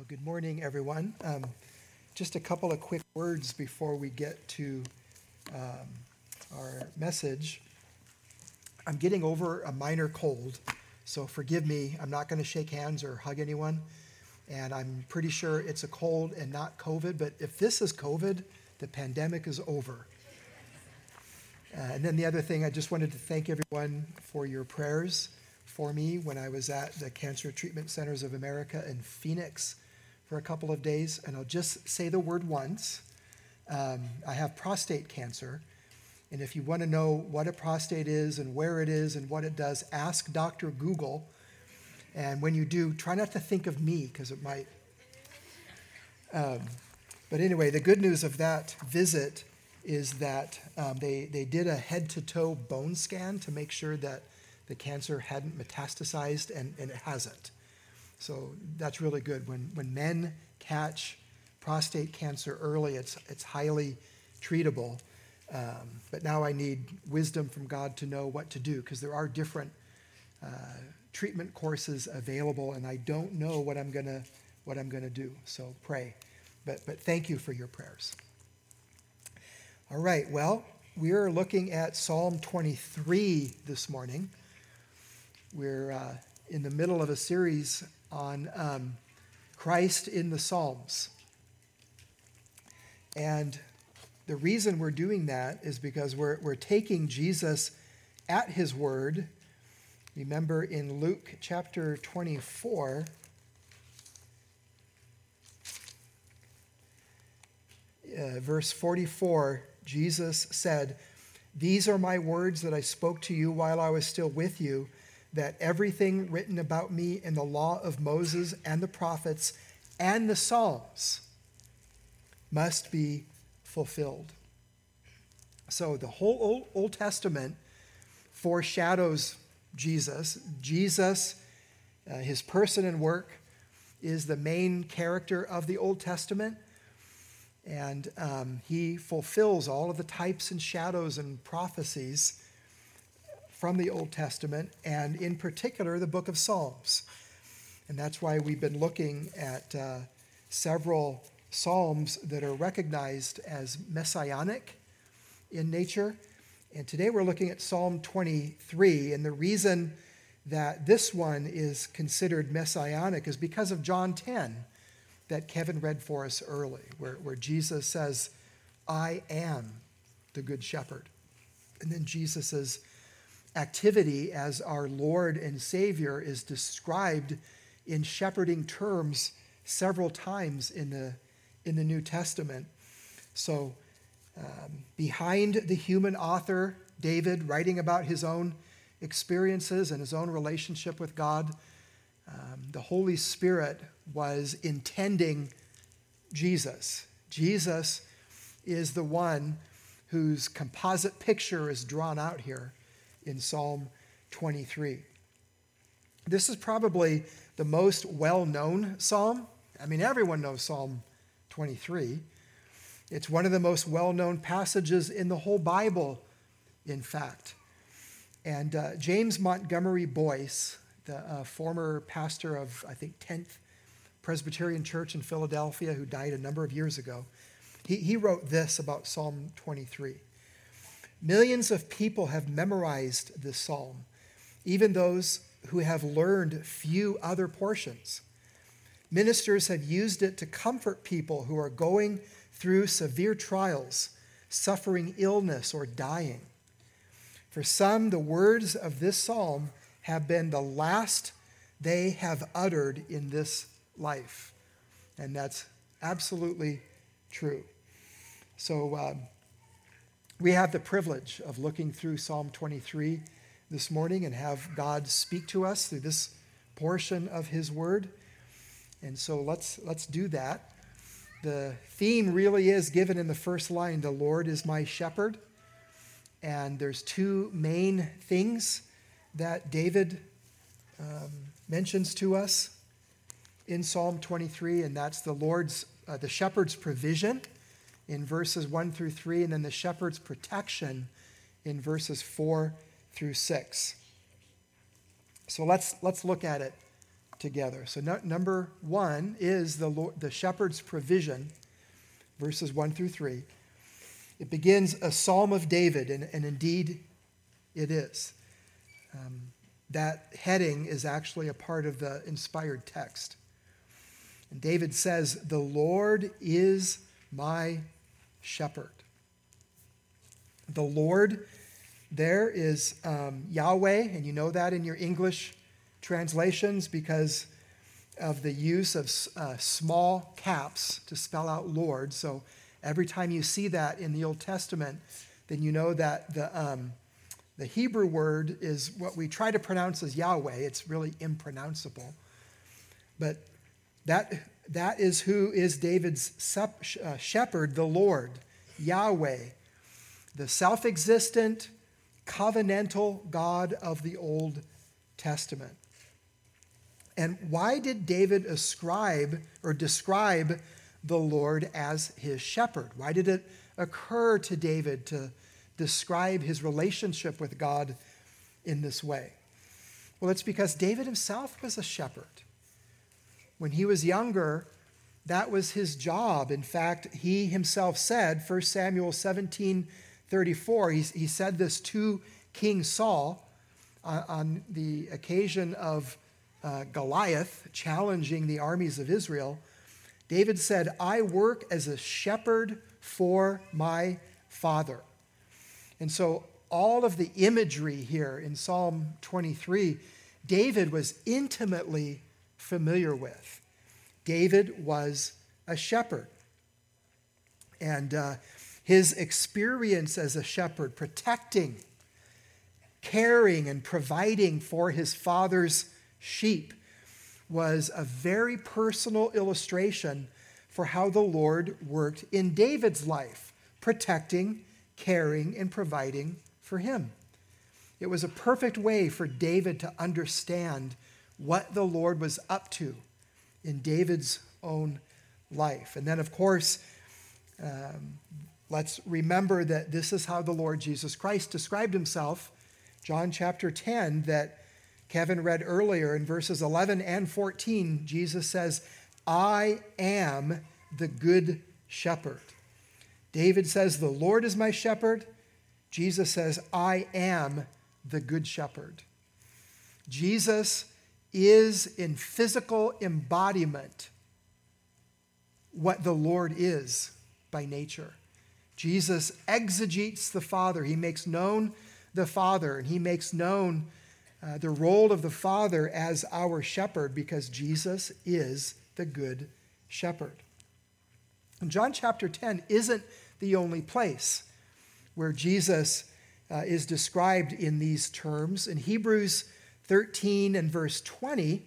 Well, good morning, everyone. Um, just a couple of quick words before we get to um, our message. I'm getting over a minor cold, so forgive me. I'm not going to shake hands or hug anyone, and I'm pretty sure it's a cold and not COVID. But if this is COVID, the pandemic is over. Uh, and then the other thing, I just wanted to thank everyone for your prayers for me when I was at the Cancer Treatment Centers of America in Phoenix for a couple of days, and I'll just say the word once. Um, I have prostate cancer, and if you want to know what a prostate is and where it is and what it does, ask Dr. Google. And when you do, try not to think of me because it might. Um, but anyway, the good news of that visit is that um, they, they did a head to toe bone scan to make sure that the cancer hadn't metastasized, and, and it hasn't. So that's really good. When, when men catch prostate cancer early, it's, it's highly treatable. Um, but now I need wisdom from God to know what to do because there are different uh, treatment courses available, and I don't know what I'm gonna what I'm gonna do. So pray. But but thank you for your prayers. All right. Well, we are looking at Psalm 23 this morning. We're uh, in the middle of a series on um, Christ in the Psalms. And the reason we're doing that is because we're, we're taking Jesus at his word. Remember in Luke chapter 24, uh, verse 44, Jesus said, These are my words that I spoke to you while I was still with you that everything written about me in the law of Moses and the prophets and the Psalms must be fulfilled. So the whole Old, Testament foreshadows Jesus. Jesus, uh, his person and work, is the main character of the Old Testament. And um, he fulfills all of the types and shadows and prophecies from the Old Testament, and in particular, the book of Psalms. And that's why we've been looking at uh, several Psalms that are recognized as messianic in nature. And today we're looking at Psalm 23. And the reason that this one is considered messianic is because of John 10 that Kevin read for us early, where, where Jesus says, I am the good shepherd. And then Jesus says, activity as our Lord and Savior is described in shepherding terms several times in the, in the New Testament. So, um, behind the human author, David, writing about his own experiences and his own relationship with God, um, the Holy Spirit was intending Jesus. Jesus is the one whose composite picture is drawn out here in Psalm 23. This is probably the most well known psalm. I mean, everyone knows Psalm 23. It's one of the most well known passages in the whole Bible, in fact. And uh, James Montgomery Boice, the uh, former pastor of, I think, 10th Presbyterian Church in Philadelphia, who died a number of years ago, he, he wrote this about Psalm 23. Millions of people have memorized this psalm, even those who have learned few other portions. Ministers have used it to comfort people who are going through severe trials, suffering illness, or dying. For some, the words of this psalm have been the last they have uttered in this life. And that's absolutely true. So, um, we have the privilege of looking through Psalm 23 this morning and have God speak to us through this portion of his word. And so let's let's do that. The theme really is given in the first line, the Lord is my shepherd. And there's two main things that David um, mentions to us in Psalm 23, and that's the Lord's, uh, the shepherd's provision in verses 1 through 3, and then the shepherd's protection in verses 4 through 6. So let's, let's look at it together. So, no, number one is the, Lord, the shepherd's provision, verses 1 through 3. It begins a psalm of David, and, and indeed it is. Um, that heading is actually a part of the inspired text. And David says, The Lord is my shepherd. The Lord there is um, Yahweh, and you know that in your English translations because of the use of uh, small caps to spell out Lord. So every time you see that in the Old Testament, then you know that the, um, the Hebrew word is what we try to pronounce as Yahweh. It's really impronounceable. But that, that is who is David's uh, shepherd, the Lord, Yahweh, the self existent, covenantal God of the Old Testament. And why did David ascribe or describe the Lord as his shepherd? Why did it occur to David to describe his relationship with God in this way? Well, it's because David himself was a shepherd. When he was younger, that was his job. In fact, he himself said, 1 Samuel 17 34, he, he said this to King Saul on, the occasion of uh, Goliath challenging the armies of Israel, David said, I work as a shepherd for my father. And so, all of the imagery here in Psalm 23, David was intimately familiar with. David was a shepherd. And uh, his experience as a shepherd, protecting, caring, and providing for his father's sheep was a very personal illustration for how the Lord worked in David's life, protecting, caring, and providing for him. It was a perfect way for David to understand what the Lord was up to in David's own life. And then, of course, um, let's remember that this is how the Lord Jesus Christ described himself. John chapter 10, that Kevin read earlier in verses 11 and 14, Jesus says, I am the good shepherd. David says, The Lord is my shepherd. Jesus says, I am the good shepherd. Jesus is in physical embodiment what the Lord is by nature. Jesus exegetes the Father. He makes known the Father, and he makes known uh, the role of the Father as our shepherd because Jesus is the good shepherd. And John chapter 10 isn't the only place where Jesus uh, is described in these terms. In Hebrews 13 and verse 20,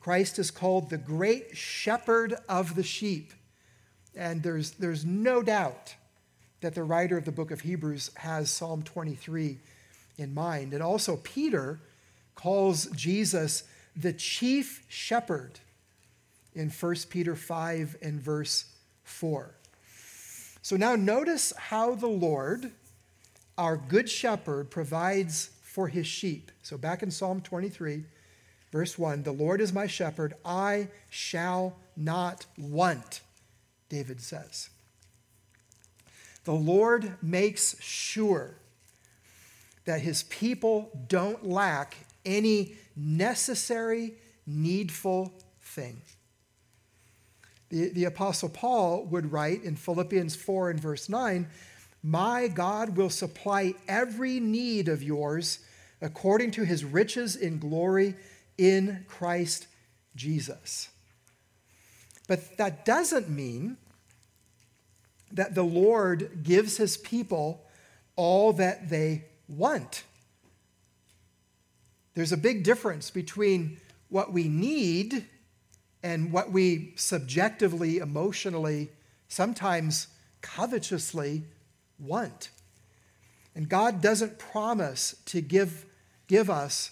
Christ is called the great shepherd of the sheep. And there's, there's no doubt that the writer of the book of Hebrews has Psalm 23 in mind. And also, Peter calls Jesus the chief shepherd in 1 Peter 5 and verse 4. So now notice how the Lord, our good shepherd, provides for his sheep. So back in Psalm 23, verse 1 The Lord is my shepherd, I shall not want, David says. The Lord makes sure that his people don't lack any necessary, needful thing. The, the Apostle Paul would write in Philippians 4 and verse 9, My God will supply every need of yours according to his riches in glory in Christ Jesus. But that doesn't mean that the Lord gives his people all that they want. There's a big difference between what we need and what we subjectively, emotionally, sometimes covetously want. And God doesn't promise to give, give us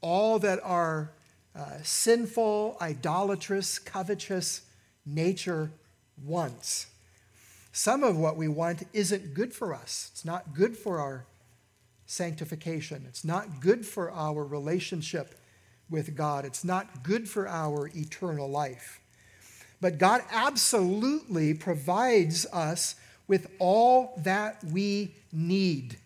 all that our uh, sinful, idolatrous, covetous nature wants. Some of what we want isn't good for us. It's not good for our sanctification. It's not good for our relationship with God. It's not good for our eternal life. But God absolutely provides us with all that we need.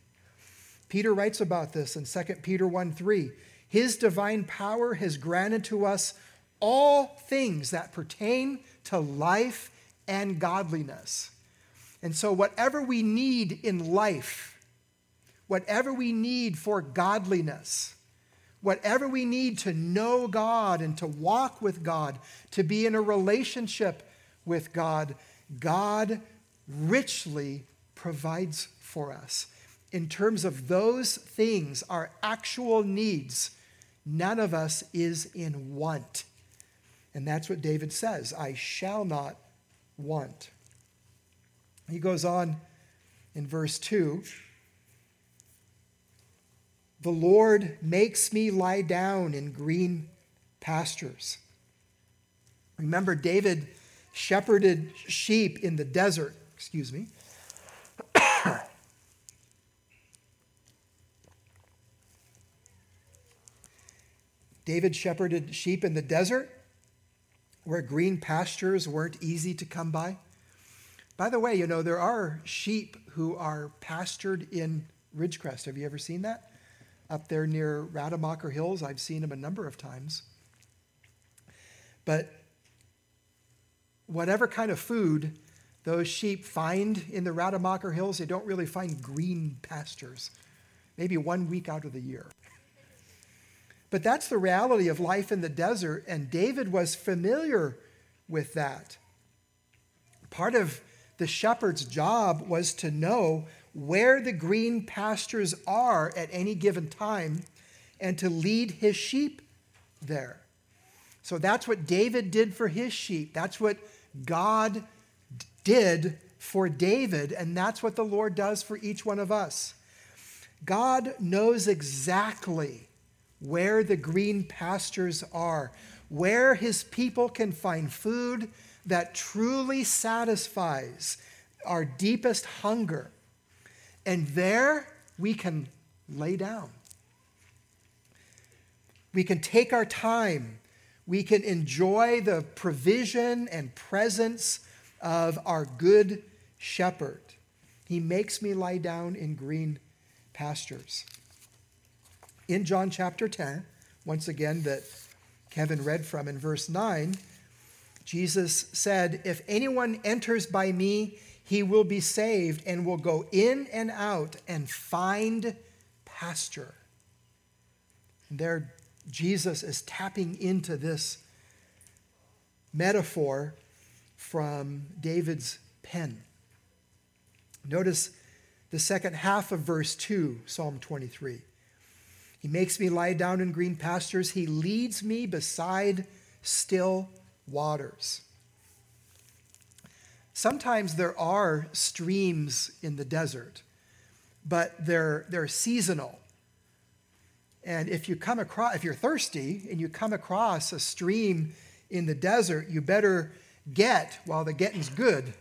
Peter writes about this in 2 Peter 1 3. His divine power has granted to us all things that pertain to life and godliness. And so, whatever we need in life, whatever we need for godliness, whatever we need to know God and to walk with God, to be in a relationship with God, God richly provides for us. In terms of those things, our actual needs, none of us is in want. And that's what David says I shall not want. He goes on in verse 2 the Lord makes me lie down in green pastures. Remember, David shepherded sheep in the desert. Excuse me. David shepherded sheep in the desert where green pastures weren't easy to come by. By the way, you know, there are sheep who are pastured in Ridgecrest. Have you ever seen that? up there near Rademacher Hills. I've seen them a number of times. But whatever kind of food those sheep find in the Rademacher Hills, they don't really find green pastures, maybe one week out of the year. But that's the reality of life in the desert, and David was familiar with that. Part of the shepherd's job was to know where the green pastures are at any given time and to lead his sheep there. So that's what David did for his sheep. That's what God did for David, and that's what the Lord does for each one of us. God knows exactly where the green pastures are, where his people can find food that truly satisfies our deepest hunger and there we can lay down. We can take our time. We can enjoy the provision and presence of our good shepherd. He makes me lie down in green pastures. In John chapter 10, once again, that Kevin read from in verse 9, Jesus said, If anyone enters by me, he will be saved and will go in and out and find pasture. And there, Jesus is tapping into this metaphor from David's pen. Notice the second half of verse 2, Psalm 23. He makes me lie down in green pastures. He leads me beside still waters. Sometimes there are streams in the desert, but they're, they're seasonal. And if you come across, if you're thirsty and you come across a stream in the desert, you better get while the getting's good,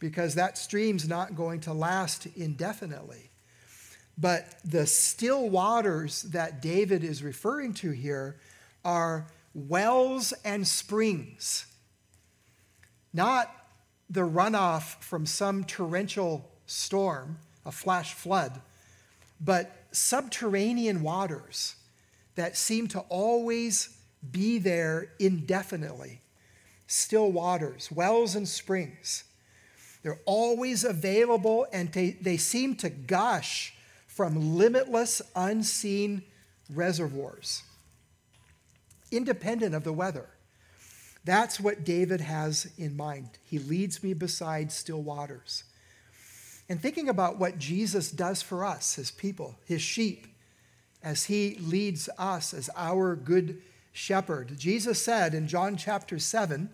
because that stream's not going to last indefinitely. But the still waters that David is referring to here are wells and springs, not the runoff from some torrential storm, a flash flood, but subterranean waters that seem to always be there indefinitely. Still waters, wells and springs. They're always available and they, they seem to gush from limitless, unseen reservoirs, independent of the weather. That's what David has in mind. He leads me beside still waters. And thinking about what Jesus does for us, his people, his sheep, as he leads us as our good shepherd. Jesus said in John chapter 7,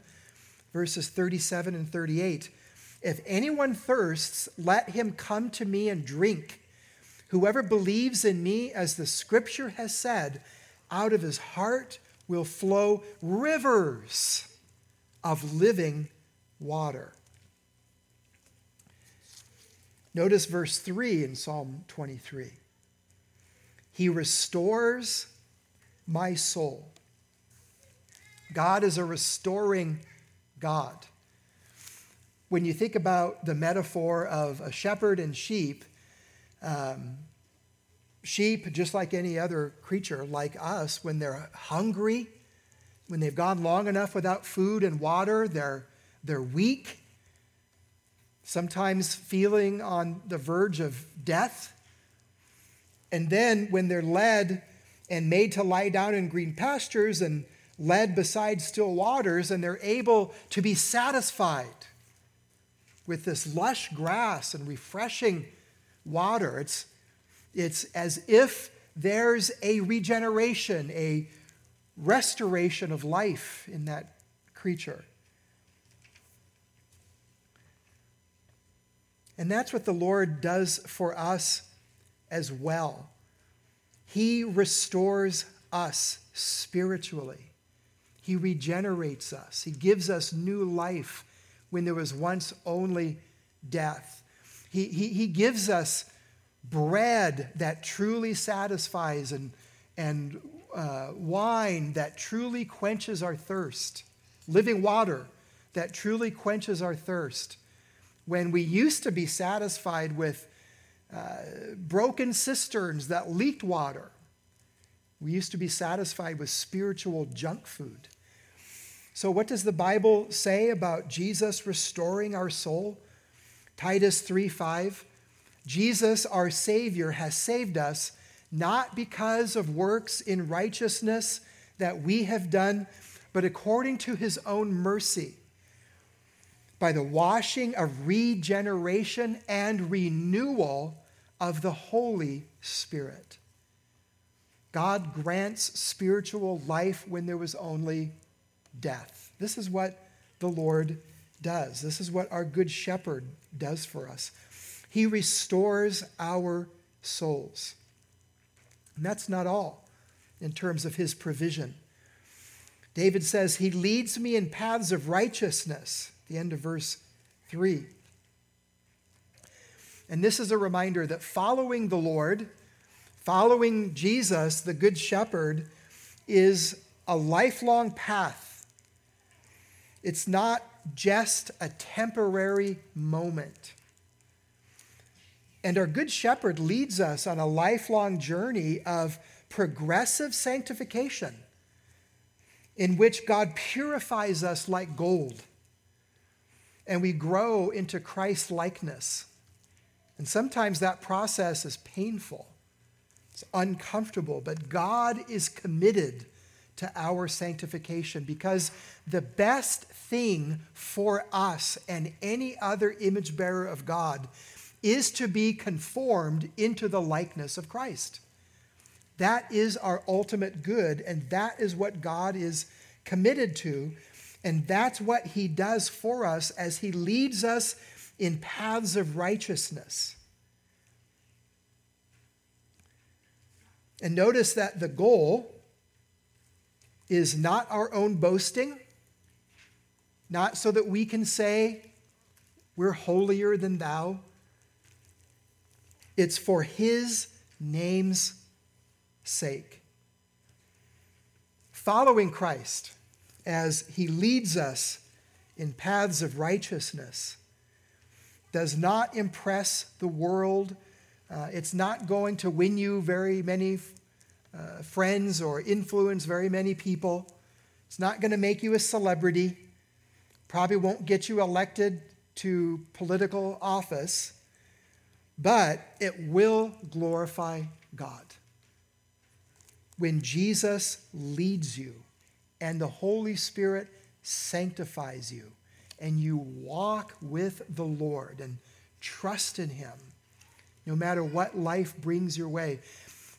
verses 37 and 38, If anyone thirsts, let him come to me and drink. Whoever believes in me, as the scripture has said, out of his heart will flow rivers of living water. Notice verse 3 in Psalm 23. He restores my soul. God is a restoring God. When you think about the metaphor of a shepherd and sheep, um, sheep, just like any other creature like us, when they're hungry, when they've gone long enough without food and water, they're, they're weak, sometimes feeling on the verge of death. And then when they're led and made to lie down in green pastures and led beside still waters, and they're able to be satisfied with this lush grass and refreshing water. It's, it's as if there's a regeneration, a restoration of life in that creature. And that's what the Lord does for us as well. He restores us spiritually. He regenerates us. He gives us new life when there was once only death. He, he, he gives us bread that truly satisfies and, and uh, wine that truly quenches our thirst, living water that truly quenches our thirst. When we used to be satisfied with uh, broken cisterns that leaked water, we used to be satisfied with spiritual junk food. So, what does the Bible say about Jesus restoring our soul? Titus 3 5. Jesus, our Savior, has saved us not because of works in righteousness that we have done, but according to his own mercy, by the washing of regeneration and renewal of the Holy Spirit. God grants spiritual life when there was only death. This is what the Lord does. This is what our good shepherd does for us. He restores our souls. And that's not all in terms of his provision. David says, He leads me in paths of righteousness, the end of verse 3. And this is a reminder that following the Lord, following Jesus, the Good Shepherd, is a lifelong path it's not just a temporary moment. And our Good Shepherd leads us on a lifelong journey of progressive sanctification in which God purifies us like gold and we grow into Christ likeness. And sometimes that process is painful, it's uncomfortable, but God is committed to our sanctification because the best thing for us and any other image bearer of God is to be conformed into the likeness of Christ. That is our ultimate good, and that is what God is committed to. And that's what He does for us as He leads us in paths of righteousness. And notice that the goal is not our own boasting, not so that we can say we're holier than thou. It's for his name's sake. Following Christ as he leads us in paths of righteousness does not impress the world. Uh, it's not going to win you very many uh, friends or influence very many people. It's not going to make you a celebrity. Probably won't get you elected to political office, but it will glorify God. When Jesus leads you and the Holy Spirit sanctifies you, and you walk with the Lord and trust in Him, no matter what life brings your way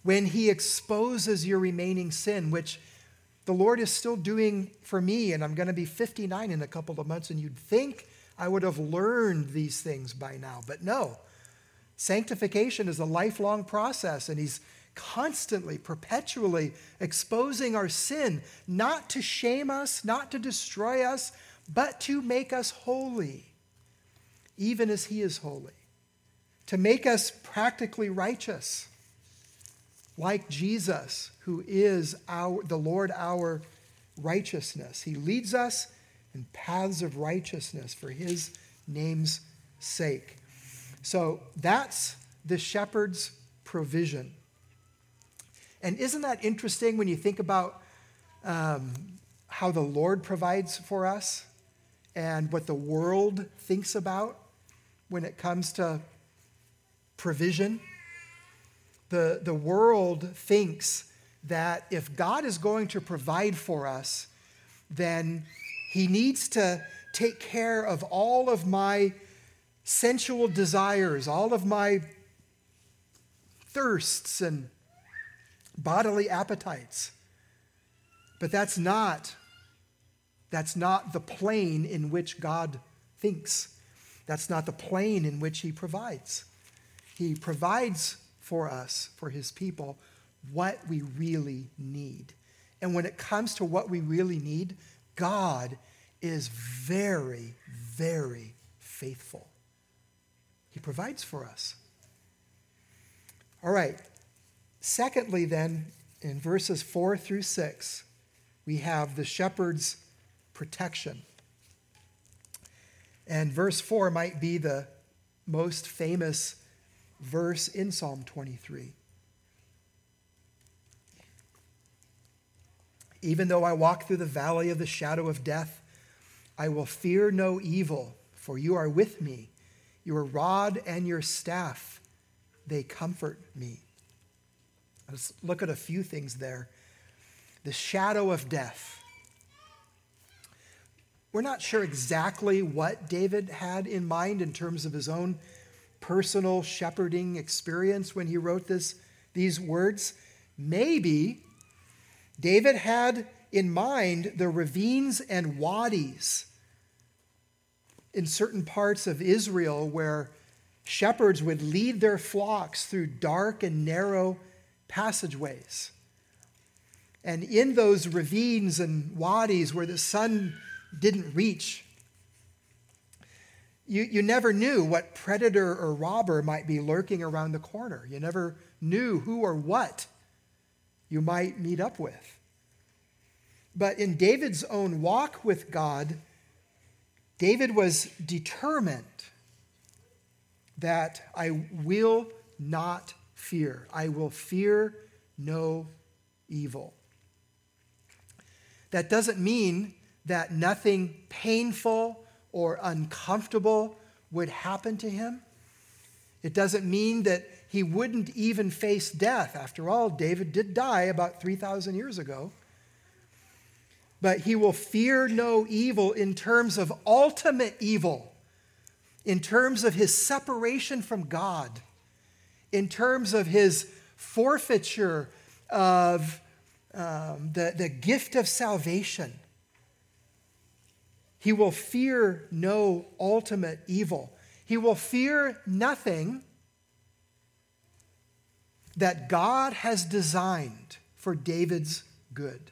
when He exposes your remaining sin, which the Lord is still doing for me, and I'm going to be 59 in a couple of months, and you'd think I would have learned these things by now, but no. Sanctification is a lifelong process, and He's constantly, perpetually exposing our sin, not to shame us, not to destroy us, but to make us holy, even as He is holy, to make us practically righteous. like Jesus, who is our, the Lord our righteousness. He leads us in paths of righteousness for his name's sake. So that's the shepherd's provision. And isn't that interesting when you think about um, how the Lord provides for us and what the world thinks about when it comes to provision? The, the world thinks that if God is going to provide for us, then he needs to take care of all of my sensual desires, all of my thirsts and bodily appetites. But that's not that's not the plane in which God thinks. That's not the plane in which he provides. He provides for us, for his people, what we really need. And when it comes to what we really need, God is very, very faithful. He provides for us. All right. Secondly, then, in verses 4 through 6, we have the shepherd's protection. And verse 4 might be the most famous verse in Psalm 23. Even though I walk through the valley of the shadow of death, I will fear no evil, for you are with me. Your rod and your staff, they comfort me. Let's look at a few things there. The shadow of death. We're not sure exactly what David had in mind in terms of his own personal shepherding experience when he wrote this, these words. Maybe David had in mind the ravines and wadis in certain parts of Israel where shepherds would lead their flocks through dark and narrow passageways. And in those ravines and wadis where the sun didn't reach, you, you never knew what predator or robber might be lurking around the corner. You never knew who or what you might meet up with. But in David's own walk with God, David was determined that I will not fear. I will fear no evil. That doesn't mean that nothing painful or uncomfortable would happen to him. It doesn't mean that he wouldn't even face death. After all, David did die about 3,000 years ago. But he will fear no evil in terms of ultimate evil, in terms of his separation from God, in terms of his forfeiture of um, the, the gift of salvation. He will fear no ultimate evil. He will fear nothing that God has designed for David's good.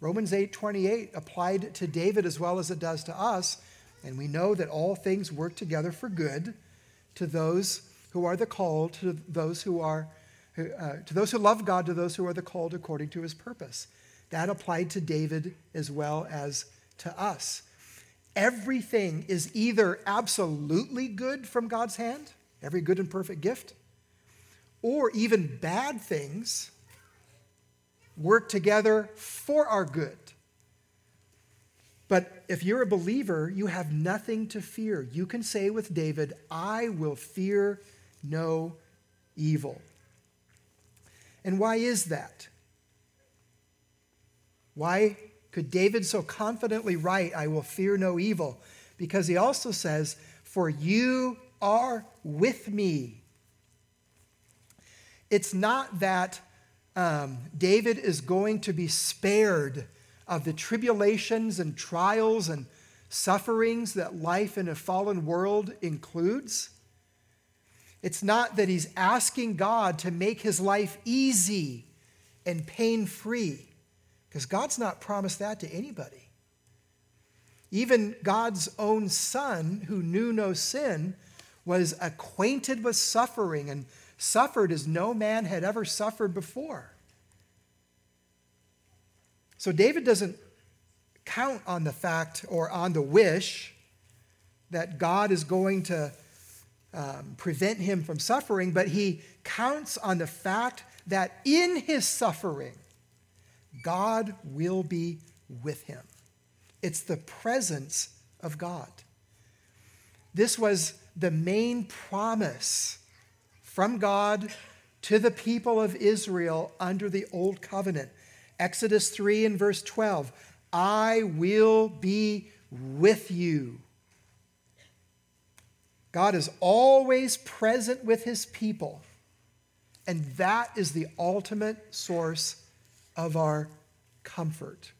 Romans 8:28 applied to David as well as it does to us, and we know that all things work together for good to those who are the called, to those who are uh, to those who love God, to those who are the called according to his purpose. That applied to David as well as to us everything is either absolutely good from God's hand, every good and perfect gift, or even bad things work together for our good. But if you're a believer, you have nothing to fear. You can say with David, I will fear no evil. And why is that? Why could David so confidently write, I will fear no evil? Because he also says, For you are with me. It's not that um, David is going to be spared of the tribulations and trials and sufferings that life in a fallen world includes. It's not that he's asking God to make his life easy and pain free. Because God's not promised that to anybody. Even God's own Son, who knew no sin, was acquainted with suffering and suffered as no man had ever suffered before. So David doesn't count on the fact or on the wish that God is going to um, prevent him from suffering, but he counts on the fact that in his suffering, God will be with him. It's the presence of God. This was the main promise from God to the people of Israel under the Old Covenant. Exodus 3 and verse 12 I will be with you. God is always present with his people, and that is the ultimate source of our comfort.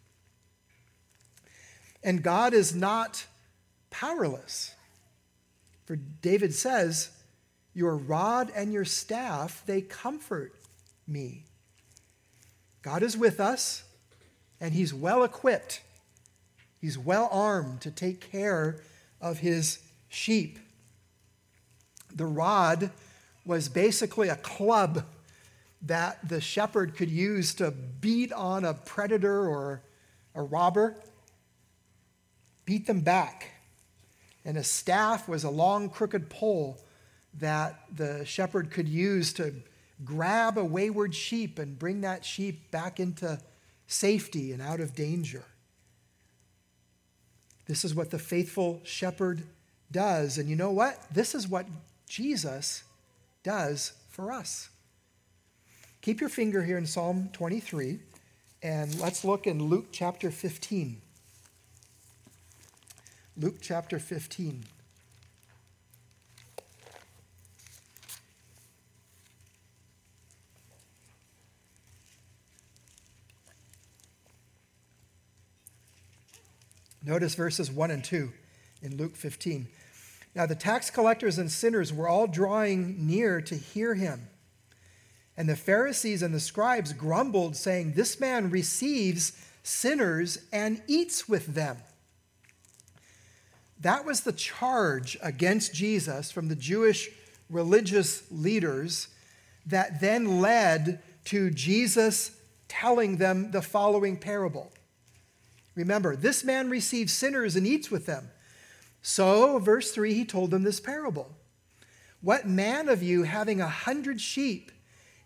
And God is not powerless. For David says, Your rod and your staff, they comfort me. God is with us, and he's well equipped. He's well armed to take care of his sheep. The rod was basically a club that the shepherd could use to beat on a predator or a robber, beat them back. And a staff was a long, crooked pole that the shepherd could use to grab a wayward sheep and bring that sheep back into safety and out of danger. This is what the faithful shepherd does. And you know what? This is what Jesus does for us. Keep your finger here in Psalm 23, and let's look in Luke chapter 15. Luke chapter 15. Notice verses 1 and 2 in Luke 15. Now, the tax collectors and sinners were all drawing near to hear him. And the Pharisees and the scribes grumbled, saying, This man receives sinners and eats with them. That was the charge against Jesus from the Jewish religious leaders that then led to Jesus telling them the following parable. Remember, this man receives sinners and eats with them. So, verse 3, he told them this parable What man of you, having a hundred sheep,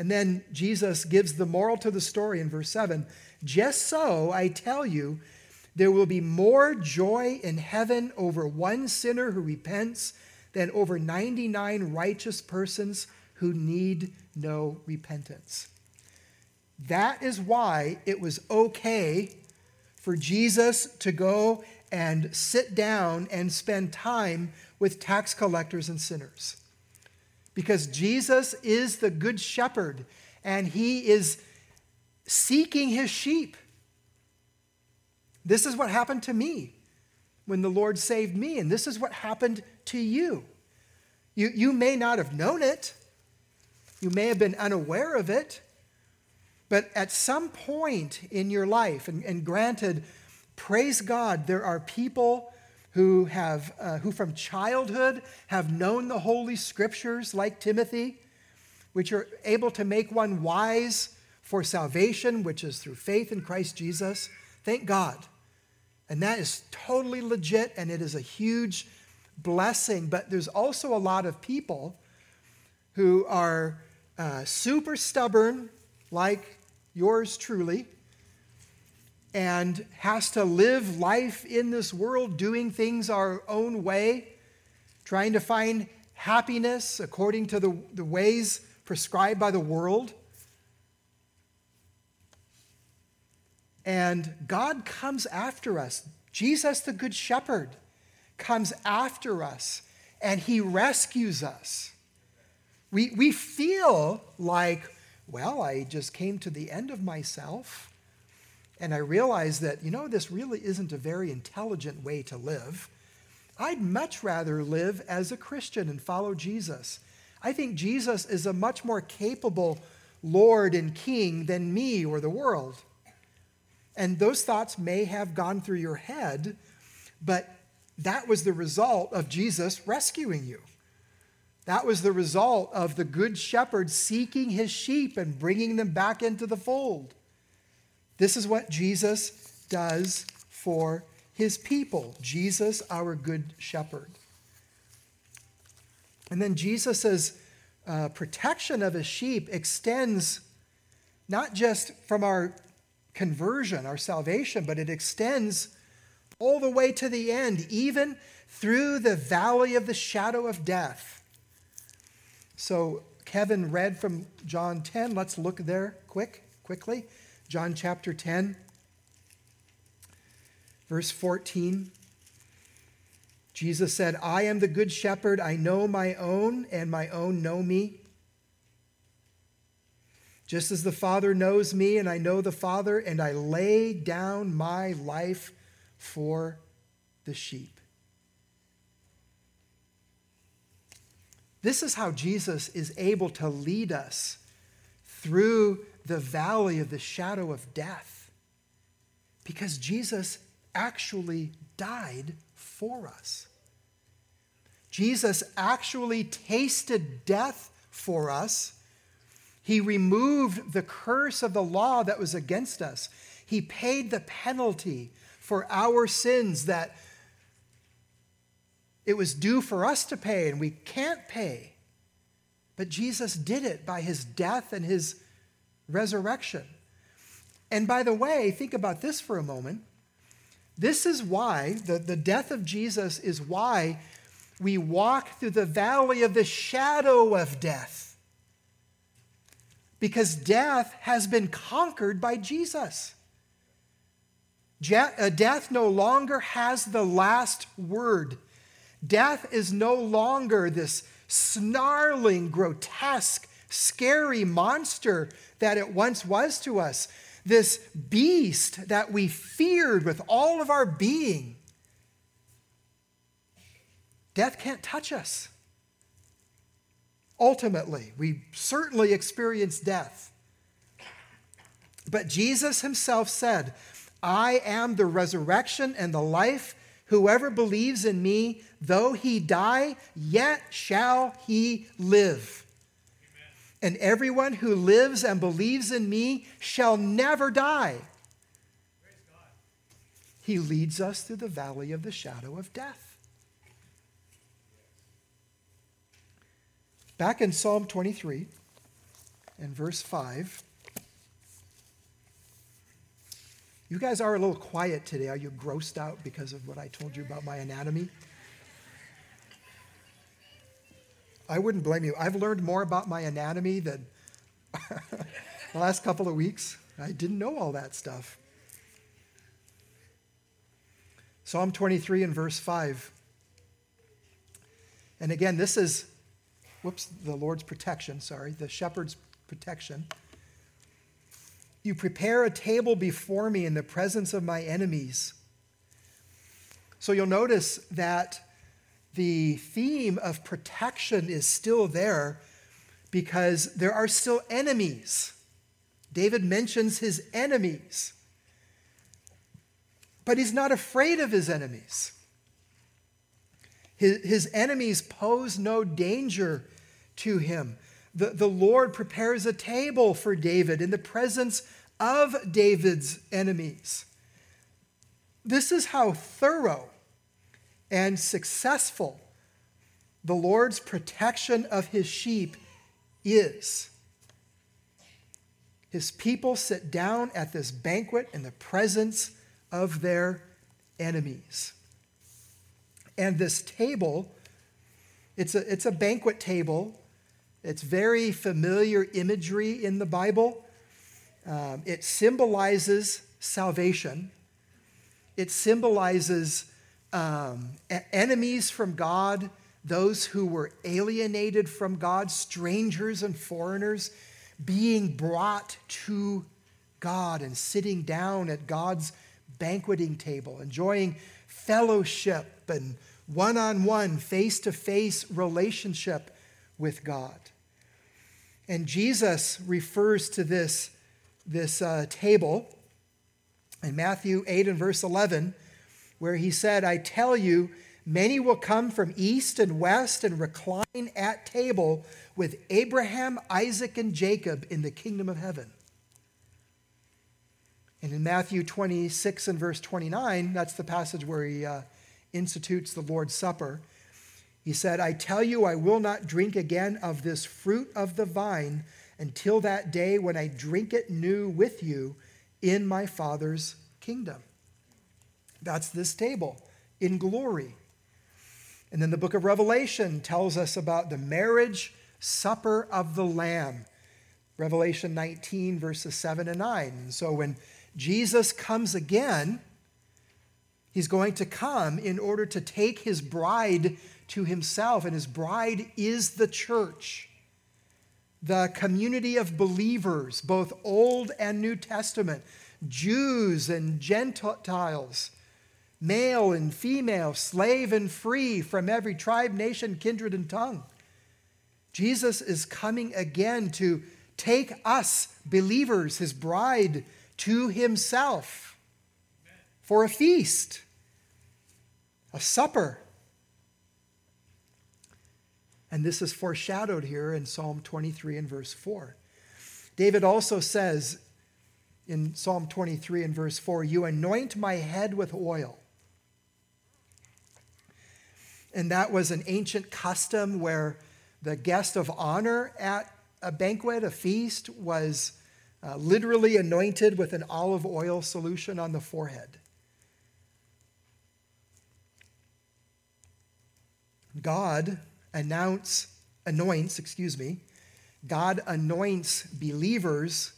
And then Jesus gives the moral to the story in verse 7 Just so, I tell you, there will be more joy in heaven over one sinner who repents than over 99 righteous persons who need no repentance. That is why it was okay for Jesus to go and sit down and spend time with tax collectors and sinners. Because Jesus is the good shepherd and he is seeking his sheep. This is what happened to me when the Lord saved me, and this is what happened to you. You, you may not have known it, you may have been unaware of it, but at some point in your life, and, and granted, praise God, there are people who have uh, who from childhood have known the holy scriptures like timothy which are able to make one wise for salvation which is through faith in christ jesus. Thank god. And that is totally legit and it is a huge blessing. But there's also a lot of people who are uh, super stubborn like yours truly, and has to live life in this world doing things our own way, trying to find happiness according to the, the ways prescribed by the world. And God comes after us. Jesus, the Good Shepherd, comes after us and he rescues us. We, we feel like well, I just came to the end of myself and I realized that, you know, this really isn't a very intelligent way to live. I'd much rather live as a Christian and follow Jesus. I think Jesus is a much more capable Lord and King than me or the world. And those thoughts may have gone through your head, but that was the result of Jesus rescuing you. That was the result of the good shepherd seeking his sheep and bringing them back into the fold. This is what Jesus does for his people. Jesus, our good shepherd. And then Jesus' uh, protection of his sheep extends not just from our conversion, our salvation, but it extends all the way to the end, even through the valley of the shadow of death. So Kevin read from John 10. Let's look there quick, quickly. John chapter 10, verse 14. Jesus said, I am the good shepherd. I know my own, and my own know me. Just as the Father knows me, and I know the Father, and I lay down my life for the sheep. This is how Jesus is able to lead us through the valley of the shadow of death. Because Jesus actually died for us. Jesus actually tasted death for us. He removed the curse of the law that was against us. He paid the penalty for our sins that it was due for us to pay and we can't pay. But Jesus did it by his death and his resurrection. And by the way, think about this for a moment. This is why, the, the death of Jesus is why we walk through the valley of the shadow of death. Because death has been conquered by Jesus. Uh, death no longer has the last word. Death is no longer this snarling, grotesque, scary monster that it once was to us, this beast that we feared with all of our being. Death can't touch us. Ultimately, we certainly experience death. But Jesus himself said, I am the resurrection and the life. Whoever believes in me, though he die, yet shall he live. And everyone who lives and believes in me shall never die. He leads us through the valley of the shadow of death. Back in Psalm 23 and verse 5. You guys are a little quiet today. Are you grossed out because of what I told you about my anatomy? I wouldn't blame you. I've learned more about my anatomy than the last couple of weeks. I didn't know all that stuff. Psalm 23 and verse 5. And again, this is, whoops, the Lord's protection, sorry, the shepherd's protection. You prepare a table before me in the presence of my enemies. So you'll notice that the theme of protection is still there because there are still enemies. David mentions his enemies, but he's not afraid of his enemies. His, his enemies pose no danger to him. The, the Lord prepares a table for David in the presence of David's enemies. This is how thorough and successful the Lord's protection of his sheep is. His people sit down at this banquet in the presence of their enemies. And this table, it's a, it's a banquet table it's very familiar imagery in the Bible. Um, it symbolizes salvation, it symbolizes um, enemies from God, those who were alienated from God, strangers and foreigners being brought to God and sitting down at God's banqueting table, enjoying fellowship and one on one, face to face relationship with God. And Jesus refers to this, this uh, table in Matthew 8 and verse 11, where he said, I tell you, many will come from east and west and recline at table with Abraham, Isaac, and Jacob in the kingdom of heaven. And in Matthew 26 and verse 29, that's the passage where he uh, institutes the Lord's Supper. He said, I tell you, I will not drink again of this fruit of the vine until that day when I drink it new with you in my Father's kingdom. That's this table in glory. And then the book of Revelation tells us about the marriage supper of the Lamb. Revelation 19, verses 7 and 9. And so when Jesus comes again, he's going to come in order to take his bride to himself, and his bride is the church, the community of believers, both Old and New Testament, Jews and Gentiles, male and female, slave and free, from every tribe, nation, kindred, and tongue. Jesus is coming again to take us, believers, his bride, to himself for a feast, a supper. And this is foreshadowed here in Psalm 23 and verse 4. David also says in Psalm 23 and verse 4 You anoint my head with oil. And that was an ancient custom where the guest of honor at a banquet, a feast, was uh, literally anointed with an olive oil solution on the forehead. God announce, anoints, excuse me, God anoints believers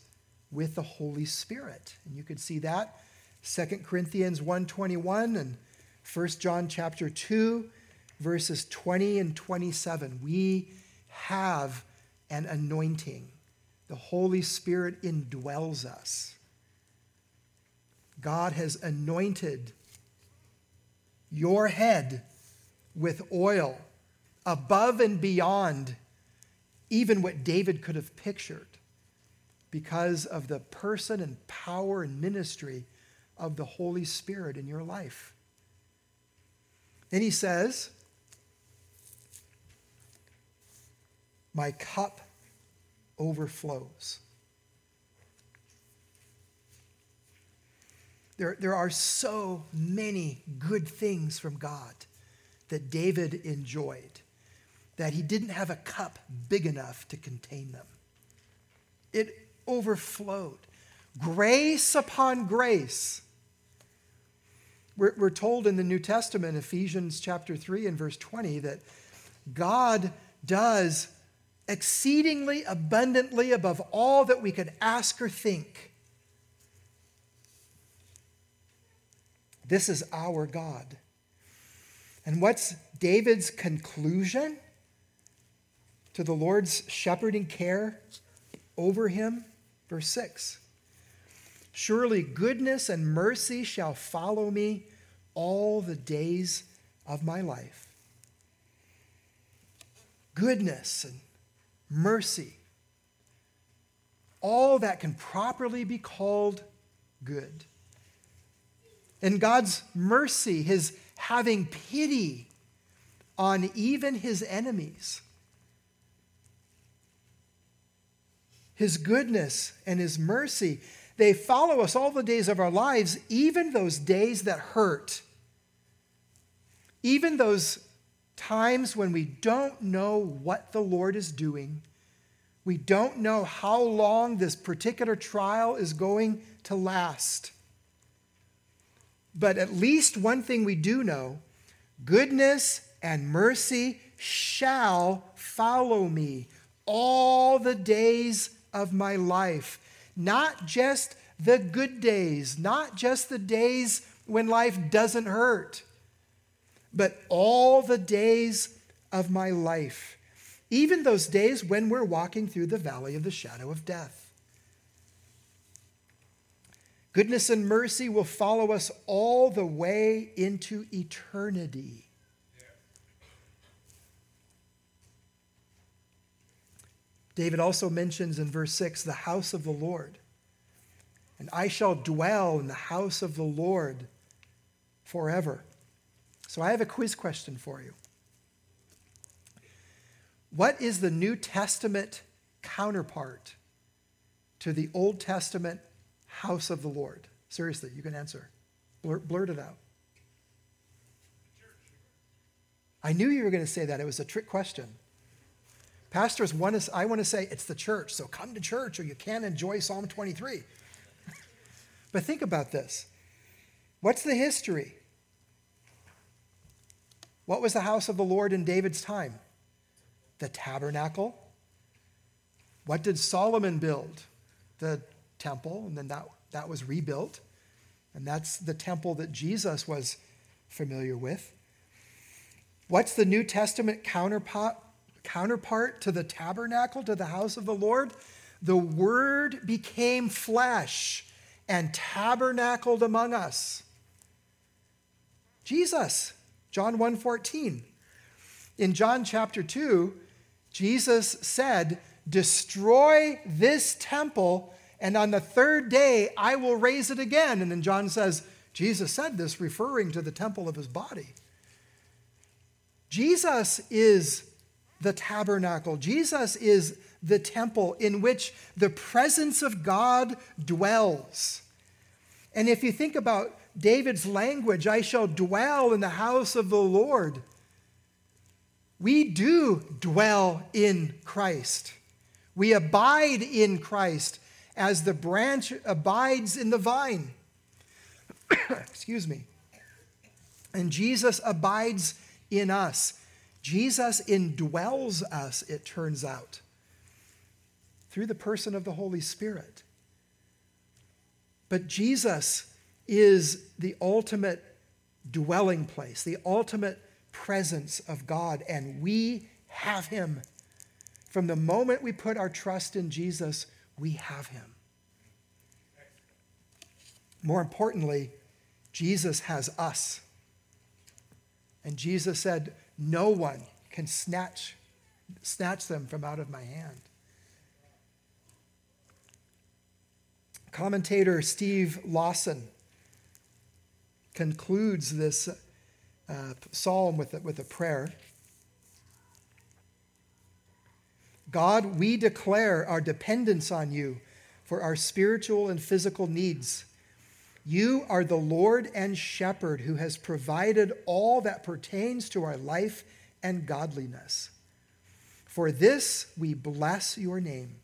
with the Holy Spirit. And you could see that 2 Corinthians 1:21 and 1 John chapter 2 verses 20 and 27. We have an anointing. The Holy Spirit indwells us. God has anointed your head with oil above and beyond even what David could have pictured because of the person and power and ministry of the Holy Spirit in your life. Then he says, My cup overflows. There, there are so many good things from God that David enjoyed that he didn't have a cup big enough to contain them. It overflowed. Grace upon grace. We're, we're told in the New Testament, Ephesians chapter 3 and verse 20, that God does exceedingly abundantly above all that we could ask or think. This is our God. And what's David's conclusion to the Lord's shepherding care over him? Verse 6 Surely goodness and mercy shall follow me all the days of my life. Goodness and mercy, all that can properly be called good. And God's mercy, his having pity on even his enemies, his goodness and his mercy, they follow us all the days of our lives, even those days that hurt, even those times when we don't know what the Lord is doing. We don't know how long this particular trial is going to last. But at least one thing we do know goodness and mercy shall follow me all the days of my life. Not just the good days, not just the days when life doesn't hurt, but all the days of my life. even those days when we're walking through the valley of the shadow of death. Goodness and mercy will follow us all the way into eternity. David also mentions in verse 6 the house of the Lord. And I shall dwell in the house of the Lord forever. So I have a quiz question for you. What is the New Testament counterpart to the Old Testament house of the Lord? Seriously, you can answer. Blurt, blurt it out. I knew you were going to say that. It was a trick question. Pastors want to, I want to say it's the church, so come to church or you can't enjoy Psalm 23. but think about this. What's the history? What was the house of the Lord in David's time? The tabernacle. What did Solomon build? The temple, and then that, that was rebuilt. And that's the temple that Jesus was familiar with. What's the New Testament counterpart, counterpart to the tabernacle, to the house of the Lord? The Word became flesh and tabernacled among us. Jesus, John 1:14. In John chapter 2, Jesus said, "Destroy this temple and on the third day I will raise it again. And then John says, Jesus said this referring to the temple of his body. Jesus is the tabernacle. Jesus is the temple in which the presence of God dwells. And if you think about David's language, I shall dwell in the house of the Lord. We do dwell in Christ. We abide in Christ as the branch abides in the vine. Excuse me. And Jesus abides in us. Jesus indwells us, it turns out, through the person of the Holy Spirit. But Jesus is the ultimate dwelling place, the ultimate presence of God, and we have him. From the moment we put our trust in Jesus, we have him. More importantly, Jesus has us. And Jesus said, No one can snatch, snatch them from out of my hand. Commentator Steve Lawson concludes this uh, psalm with a, with a prayer. God, we declare our dependence on you for our spiritual and physical needs. You are the Lord and shepherd who has provided all that pertains to our life and godliness. For this we bless your name.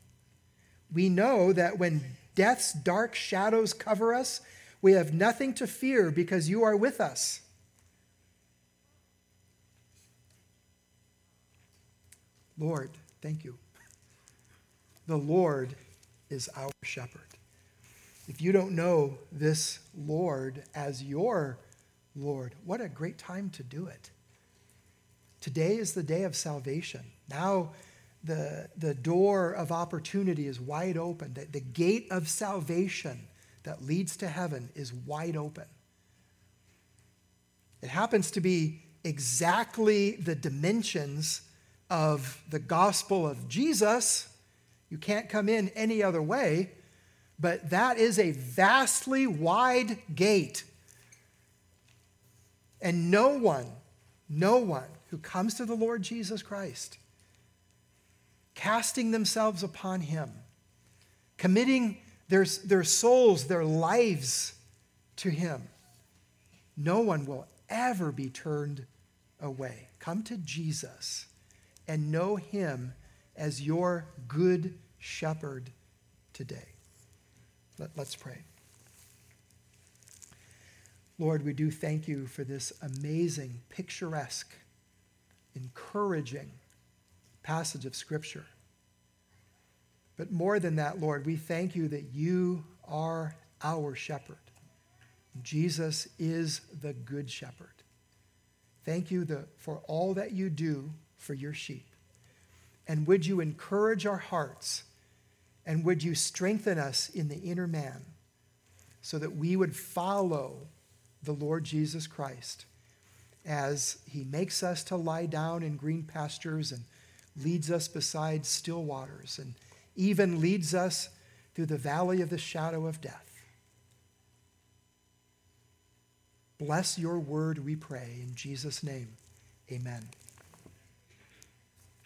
We know that when death's dark shadows cover us, we have nothing to fear because you are with us. Lord, thank you. The Lord is our shepherd. If you don't know this Lord as your Lord, what a great time to do it. Today is the day of salvation. Now, the, the door of opportunity is wide open. The, the gate of salvation that leads to heaven is wide open. It happens to be exactly the dimensions of the gospel of Jesus. You can't come in any other way, but that is a vastly wide gate. And no one, no one who comes to the Lord Jesus Christ, casting themselves upon him, committing their, their souls, their lives to him, no one will ever be turned away. Come to Jesus and know him as your good shepherd today. Let, us pray. Lord, we do thank you for this amazing, picturesque, encouraging passage of Scripture. But more than that, Lord, we thank you that you are our shepherd. Jesus is the good shepherd. Thank you the, for all that you do for your sheep. And would you encourage our hearts? And would you strengthen us in the inner man so that we would follow the Lord Jesus Christ as he makes us to lie down in green pastures and leads us beside still waters and even leads us through the valley of the shadow of death. Bless your word, we pray. In Jesus' name, amen.